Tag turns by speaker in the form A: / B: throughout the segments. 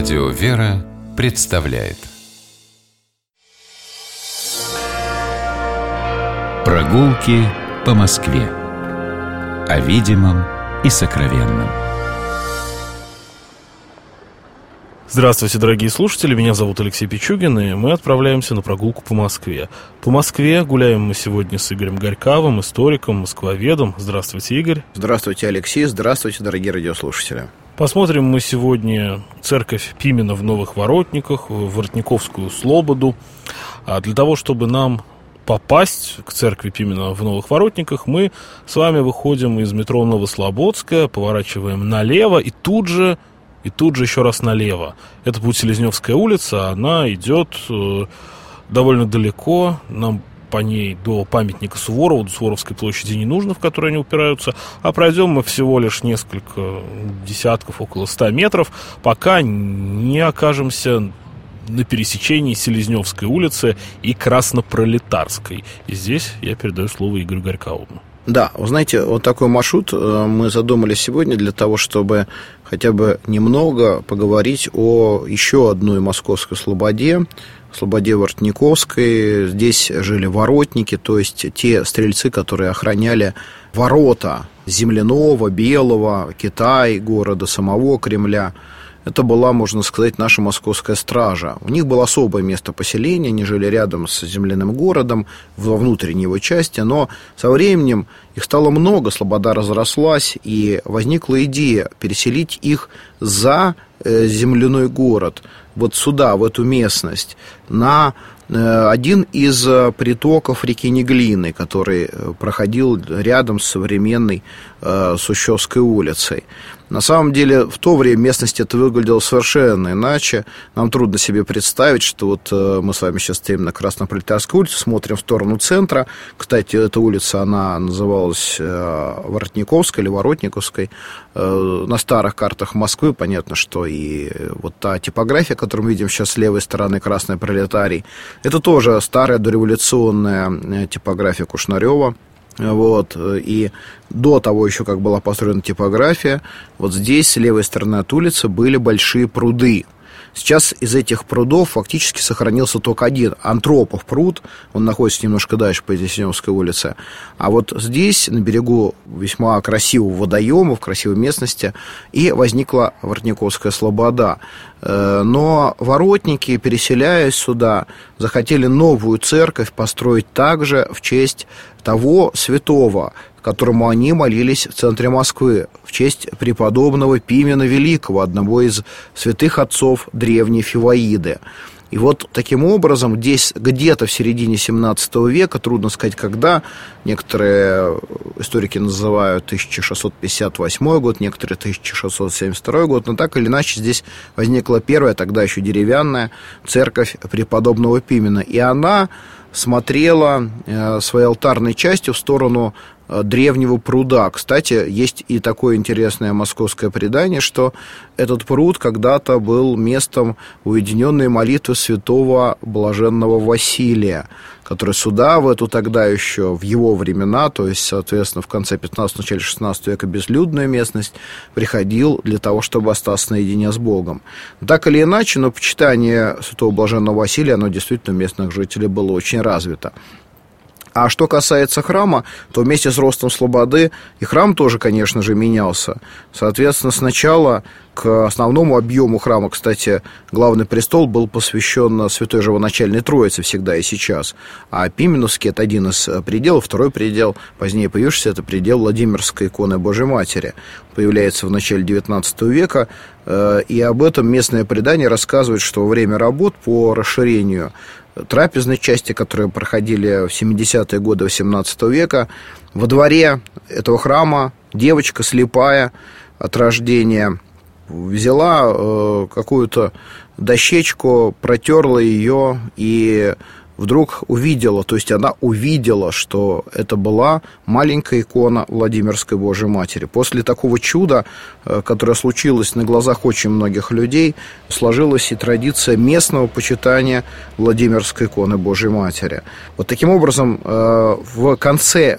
A: Радио «Вера» представляет Прогулки по Москве О видимом и сокровенном
B: Здравствуйте, дорогие слушатели, меня зовут Алексей Пичугин, и мы отправляемся на прогулку по Москве. По Москве гуляем мы сегодня с Игорем Горьковым, историком, москвоведом. Здравствуйте, Игорь.
C: Здравствуйте, Алексей. Здравствуйте, дорогие радиослушатели.
B: Посмотрим мы сегодня церковь Пимена в Новых Воротниках, в Воротниковскую Слободу. А для того, чтобы нам попасть к церкви Пимена в Новых Воротниках, мы с вами выходим из метро Новослободская, поворачиваем налево и тут же и тут же еще раз налево. Это путь Селезневская улица, она идет э, довольно далеко, нам по ней до памятника Суворову, до Суворовской площади не нужно, в которой они упираются, а пройдем мы всего лишь несколько десятков, около ста метров, пока не окажемся на пересечении Селезневской улицы и Краснопролетарской. И здесь я передаю слово Игорю Горьковому.
C: Да, вы знаете, вот такой маршрут э, мы задумали сегодня для того, чтобы хотя бы немного поговорить о еще одной московской слободе, слободе Воротниковской. Здесь жили воротники, то есть те стрельцы, которые охраняли ворота земляного, белого, Китай, города самого Кремля – это была, можно сказать, наша московская стража. У них было особое место поселения, они жили рядом с земляным городом, во внутренней его части, но со временем их стало много, слобода разрослась, и возникла идея переселить их за земляной город, вот сюда, в эту местность, на э, один из э, притоков реки Неглины, который проходил рядом с современной Сущевской улицей. На самом деле, в то время местность это выглядело совершенно иначе. Нам трудно себе представить, что вот э, мы с вами сейчас стоим на Краснопролетарской улице, смотрим в сторону центра. Кстати, эта улица, она называлась э, Воротниковской или Воротниковской. Э, на старых картах Москвы понятно, что и вот та типография, которую мы видим сейчас с левой стороны Красной Пролетарий, это тоже старая дореволюционная типография Кушнарева. Вот, и до того еще, как была построена типография, вот здесь, с левой стороны от улицы, были большие пруды. Сейчас из этих прудов фактически сохранился только один Антропов пруд, он находится немножко дальше по Десневской улице. А вот здесь, на берегу весьма красивого водоема, в красивой местности, и возникла Воротниковская слобода. Э, но воротники, переселяясь сюда, захотели новую церковь построить также в честь того святого, которому они молились в центре Москвы, в честь преподобного Пимена Великого, одного из святых отцов древней Фиваиды. И вот таким образом здесь где-то в середине 17 века, трудно сказать когда, некоторые историки называют 1658 год, некоторые 1672 год, но так или иначе здесь возникла первая, тогда еще деревянная церковь преподобного Пимена. И она смотрела э, своей алтарной частью в сторону древнего пруда. Кстати, есть и такое интересное московское предание, что этот пруд когда-то был местом уединенной молитвы святого блаженного Василия, который сюда, в эту тогда еще, в его времена, то есть, соответственно, в конце 15 начале 16 века безлюдную местность, приходил для того, чтобы остаться наедине с Богом. Так или иначе, но почитание святого блаженного Василия, оно действительно у местных жителей было очень развито. А что касается храма, то вместе с ростом слободы и храм тоже, конечно же, менялся. Соответственно, сначала основному объему храма, кстати, главный престол был посвящен Святой Живоначальной Троице всегда и сейчас. А Пименовский – это один из пределов, второй предел, позднее появившийся, это предел Владимирской иконы Божьей Матери. Появляется в начале XIX века, э, и об этом местное предание рассказывает, что во время работ по расширению трапезной части, которые проходили в 70-е годы XVIII века. Во дворе этого храма девочка слепая от рождения взяла э, какую-то дощечку, протерла ее и вдруг увидела, то есть она увидела, что это была маленькая икона Владимирской Божьей Матери. После такого чуда, э, которое случилось на глазах очень многих людей, сложилась и традиция местного почитания Владимирской иконы Божьей Матери. Вот таким образом, э, в конце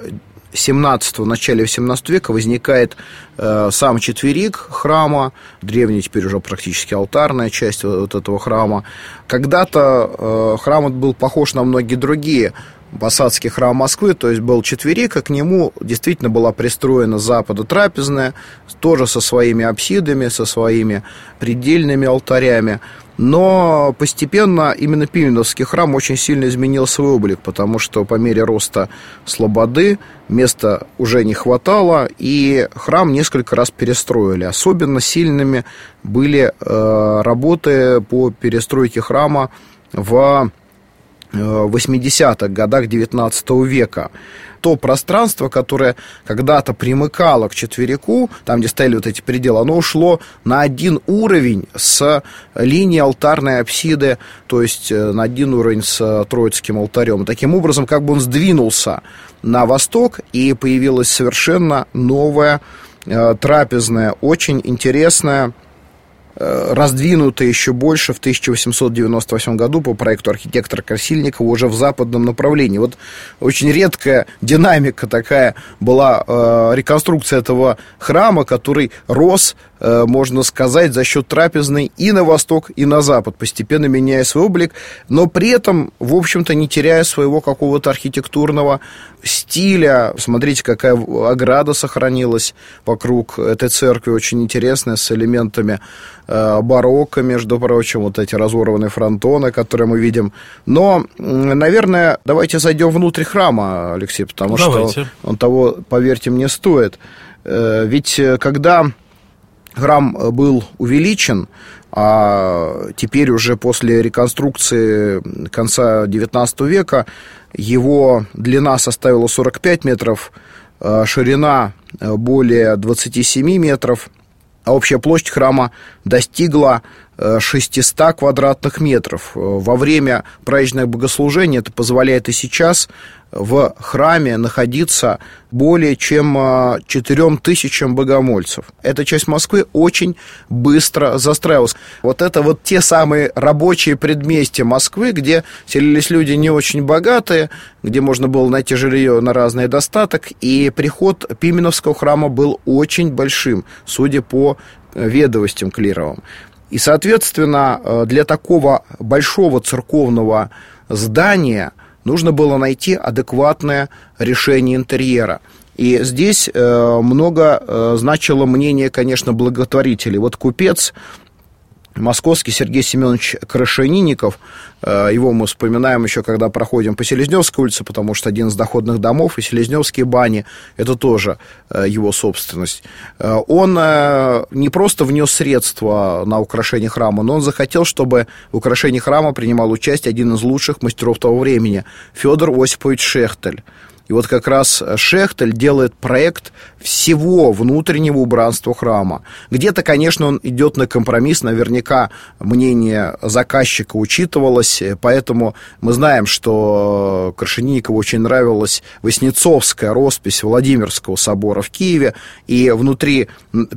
C: 17 начале 18 века возникает э, сам четверик храма, древняя теперь уже практически алтарная часть вот этого храма. Когда-то э, храм был похож на многие другие Посадский храм Москвы, то есть был четверик, а к нему действительно была пристроена запада трапезная, тоже со своими апсидами, со своими предельными алтарями. Но постепенно именно Пименовский храм очень сильно изменил свой облик, потому что по мере роста слободы места уже не хватало, и храм несколько раз перестроили. Особенно сильными были э, работы по перестройке храма в 80-х годах 19 века. То пространство, которое когда-то примыкало к четверику, там, где стояли вот эти пределы, оно ушло на один уровень с линии алтарной апсиды, то есть э, на один уровень с Троицким алтарем. Таким образом, как бы он сдвинулся на восток, и появилась совершенно новая э, трапезная, очень интересная Э, раздвинуто еще больше в 1898 году по проекту архитектора Красильникова уже в западном направлении. Вот очень редкая динамика такая была э, реконструкция этого храма, который рос можно сказать, за счет трапезной и на восток, и на запад, постепенно меняя свой облик, но при этом, в общем-то, не теряя своего какого-то архитектурного стиля. Смотрите, какая ограда сохранилась вокруг этой церкви, очень интересная, с элементами э, барокко, между прочим, вот эти разорванные фронтоны, которые мы видим. Но, наверное, давайте зайдем внутрь храма, Алексей, потому давайте. что он того, поверьте мне, стоит. Э, ведь когда храм э, был увеличен, а теперь уже после реконструкции конца XIX века его длина составила 45 метров, э, ширина э, более 27 метров, а общая площадь храма достигла 600 квадратных метров. Во время праздничного богослужения это позволяет и сейчас в храме находиться более чем 4 а, тысячам богомольцев. Эта часть Москвы очень быстро застраивалась. Вот это вот те самые рабочие предместья Москвы, где селились люди не очень богатые, где можно было найти жилье на разный достаток, и приход Пименовского храма был очень большим, судя по ведовостям клировым. И, соответственно, э, для такого большого церковного здания нужно было найти адекватное решение интерьера. И здесь э, много э, значило мнение, конечно, благотворителей. Вот купец московский Сергей Семенович Крашенинников, э, его мы вспоминаем еще, когда проходим по Селезневской улице, потому что один из доходных домов, и Селезневские бани, это тоже э, его собственность. Э, он не просто внес средства на украшение храма, но он захотел, чтобы в украшении храма принимал участие один из лучших мастеров того времени, Федор Осипович Шехтель. И вот как раз Шехтель делает проект всего внутреннего убранства храма. Где-то, конечно, он идет на компромисс, наверняка мнение заказчика учитывалось, поэтому мы знаем, что Крашенинникову очень нравилась Воснецовская роспись Владимирского собора в Киеве, и внутри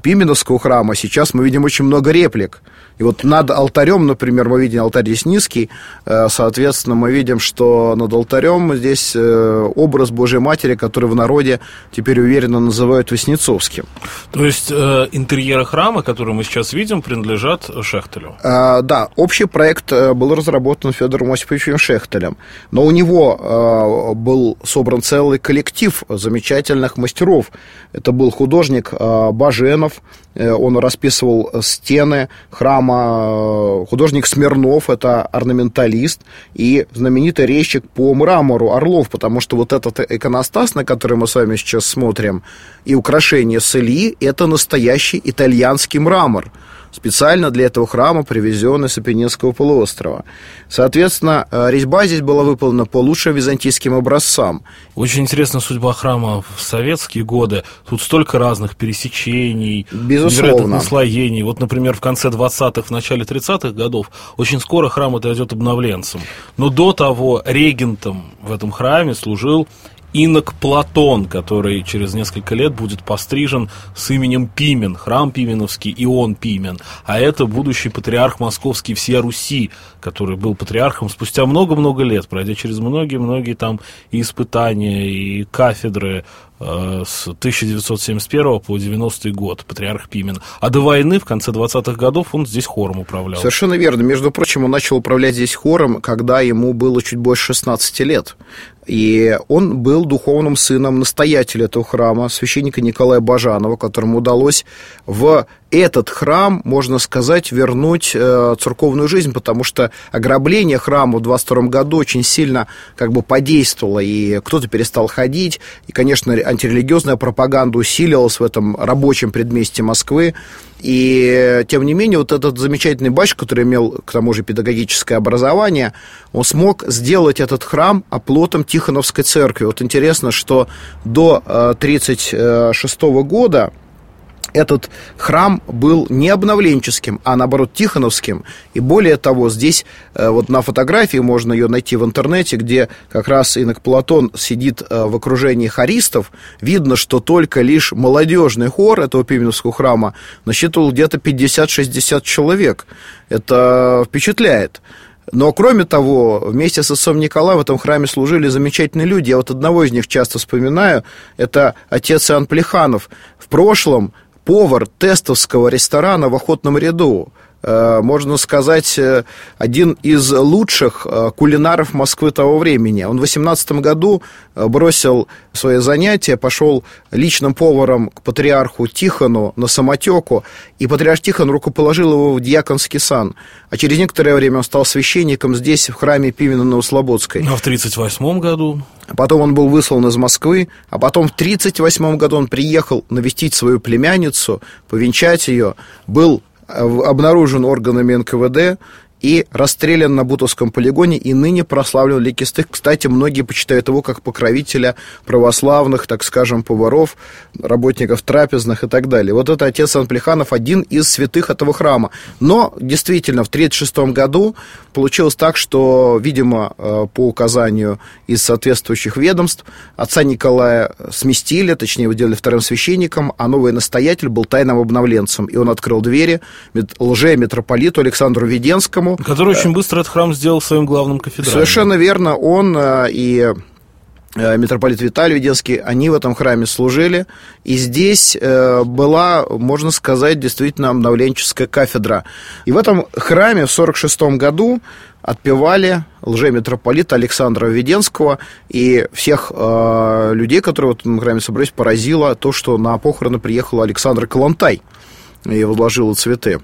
C: Пименовского храма сейчас мы видим очень много реплик. И вот над алтарем, например, мы видим алтарь здесь низкий, э, соответственно, мы видим, что над алтарем здесь э, образ Божьей Матери, который в народе теперь уверенно называют Васнецовским.
B: То есть э, интерьеры храма, которые мы сейчас видим, принадлежат Шехтелю?
C: Да, общий проект был разработан Федором Осиповичем Шехтелем, но у него был собран целый коллектив замечательных мастеров. Это был художник Баженов, он расписывал стены храма, храма э, художник Смирнов, это орнаменталист, и знаменитый резчик по мрамору Орлов, потому что вот этот иконостас, на который мы с вами сейчас смотрим, и украшение с Ильи, это настоящий итальянский мрамор – специально для этого храма, привезенный с Апеннинского полуострова. Соответственно, э, резьба здесь была выполнена по лучшим византийским образцам.
B: Очень интересна судьба храма в советские годы. Тут столько разных пересечений,
C: Безусловно.
B: наслоений. Вот, например, в конце 20-х, в начале 30-х годов очень скоро храм отойдет обновленцем. Но до того регентом в этом храме служил инок Платон, который через несколько лет будет пострижен с именем Пимен, храм Пименовский, и он Пимен. А это будущий патриарх московский всея Руси, который был патриархом спустя много-много лет, пройдя через многие-многие там испытания, и кафедры с 1971 по 90 год, патриарх Пимен. А до войны, в конце 20-х годов, он здесь хором управлял.
C: Совершенно верно. Между прочим, он начал управлять здесь хором, когда ему было чуть больше 16 лет. И он был духовным сыном настоятеля этого храма, священника Николая Бажанова, которому удалось в этот храм, можно сказать, вернуть э, церковную жизнь, потому что ограбление храма в 22 году очень сильно как бы подействовало, и кто-то перестал ходить, и, конечно, антирелигиозная пропаганда усилилась в этом рабочем предместе Москвы, и, тем не менее, вот этот замечательный батюшка, который имел, к тому же, педагогическое образование, он смог сделать этот храм оплотом Тихоновской церкви. Вот интересно, что до 1936 э, года этот храм был не обновленческим, а наоборот тихоновским. И более того, здесь э, вот на фотографии можно ее найти в интернете, где как раз инок Платон сидит э, в окружении хористов. Видно, что только лишь молодежный хор этого Пименовского храма насчитывал где-то 50-60 человек. Это впечатляет. Но, кроме того, вместе с отцом Николаем в этом храме служили замечательные люди. Я вот одного из них часто вспоминаю. Это отец Иоанн Плеханов. В прошлом повар тестовского ресторана в охотном ряду. Э, можно сказать, э, один из лучших э, кулинаров Москвы того времени. Он в 18 году бросил свои занятия, пошел личным поваром к патриарху Тихону на самотеку, и патриарх Тихон рукоположил его в дьяконский сан. А через некоторое время он стал священником здесь, в храме Пимена на Услободской.
B: А в 1938 году?
C: Потом он был выслан из Москвы, а потом в 1938 году он приехал навестить свою племянницу, повенчать ее, был обнаружен органами НКВД и расстрелян на Бутовском полигоне, и ныне прославлен Ликистых. Кстати, многие почитают его как покровителя православных, так скажем, поваров, работников трапезных и так далее. Вот это отец Анплеханов, один из святых этого храма. Но, действительно, в 1936 году получилось так, что, видимо, э, по указанию из соответствующих ведомств, отца Николая сместили, точнее, его делали вторым священником, а новый настоятель был тайным обновленцем, и он открыл двери лже-митрополиту Александру Веденскому,
B: Который очень быстро этот храм сделал своим главным кафедральным.
C: Совершенно верно. Он э, и э, митрополит Виталий Веденский, они в этом храме служили. И здесь э, была, можно сказать, действительно обновленческая кафедра. И в этом храме в 1946 году отпевали лже-митрополита Александра Веденского, и всех э, людей, которые в этом храме собрались, поразило то, что на похороны приехал Александр Калантай и возложил цветы.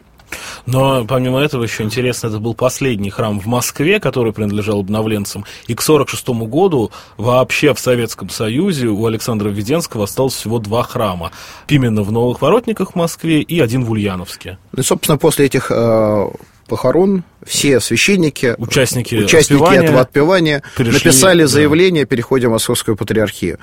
B: Но помимо этого еще интересно, это был последний храм в Москве, который принадлежал обновленцам. И к 1946 году вообще в Советском Союзе у Александра Введенского осталось всего два храма. Именно в Новых Воротниках в Москве и один в Ульяновске.
C: И, собственно, после этих э, похорон все священники,
B: участники,
C: участники отпевания, этого отпевания написали заявление, да. переходим в Московскую патриархию.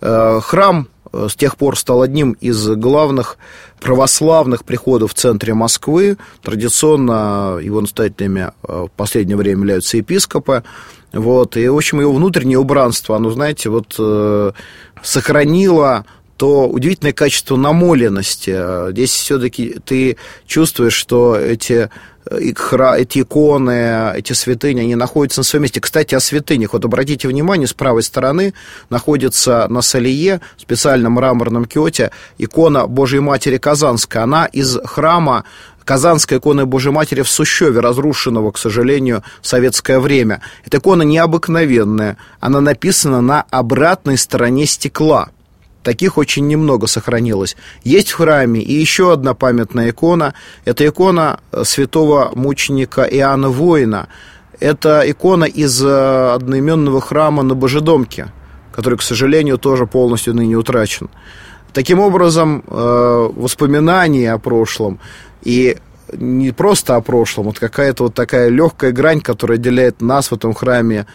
C: Э, храм с тех пор стал одним из главных православных приходов в центре Москвы. Традиционно его настоятелями э, в последнее время являются епископы. Вот, и, в общем, его внутреннее убранство, оно, знаете, вот э, сохранило то удивительное качество намоленности. Здесь все-таки ты чувствуешь, что эти эти иконы, эти святыни, они находятся на своем месте. Кстати, о святынях. Вот обратите внимание, с правой стороны находится на Салие, в специальном мраморном киоте, икона Божьей Матери Казанская. Она из храма Казанской иконы Божьей Матери в Сущеве, разрушенного, к сожалению, в советское время. Эта икона необыкновенная. Она написана на обратной стороне стекла – Таких очень немного сохранилось. Есть в храме и еще одна памятная икона. Это икона э, святого мученика Иоанна Воина. Это икона из э, одноименного храма на Божедомке, который, к сожалению, тоже полностью ныне утрачен. Таким образом, э, воспоминания о прошлом и не просто о прошлом, вот какая-то вот такая легкая грань, которая отделяет нас в этом храме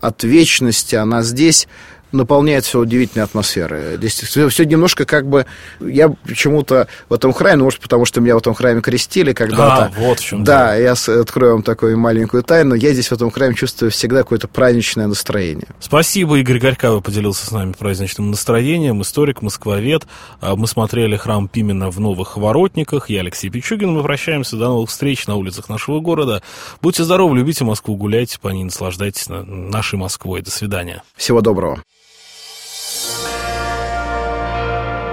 C: от вечности, она здесь наполняет все удивительной атмосферой. Здесь все, немножко как бы... Я почему-то в этом храме, ну, может, потому что меня в этом храме крестили когда-то.
B: А, вот в чем
C: Да, дело. я открою вам такую маленькую тайну. Я здесь в этом храме чувствую всегда какое-то праздничное настроение.
B: Спасибо, Игорь Горькавый поделился с нами праздничным настроением. Историк, москвовед. А, мы смотрели храм Пимена в Новых Воротниках. Я Алексей Пичугин. Мы прощаемся. До новых встреч на улицах нашего города. Будьте здоровы, любите Москву, гуляйте по ней, наслаждайтесь нашей Москвой. До свидания.
C: Всего доброго.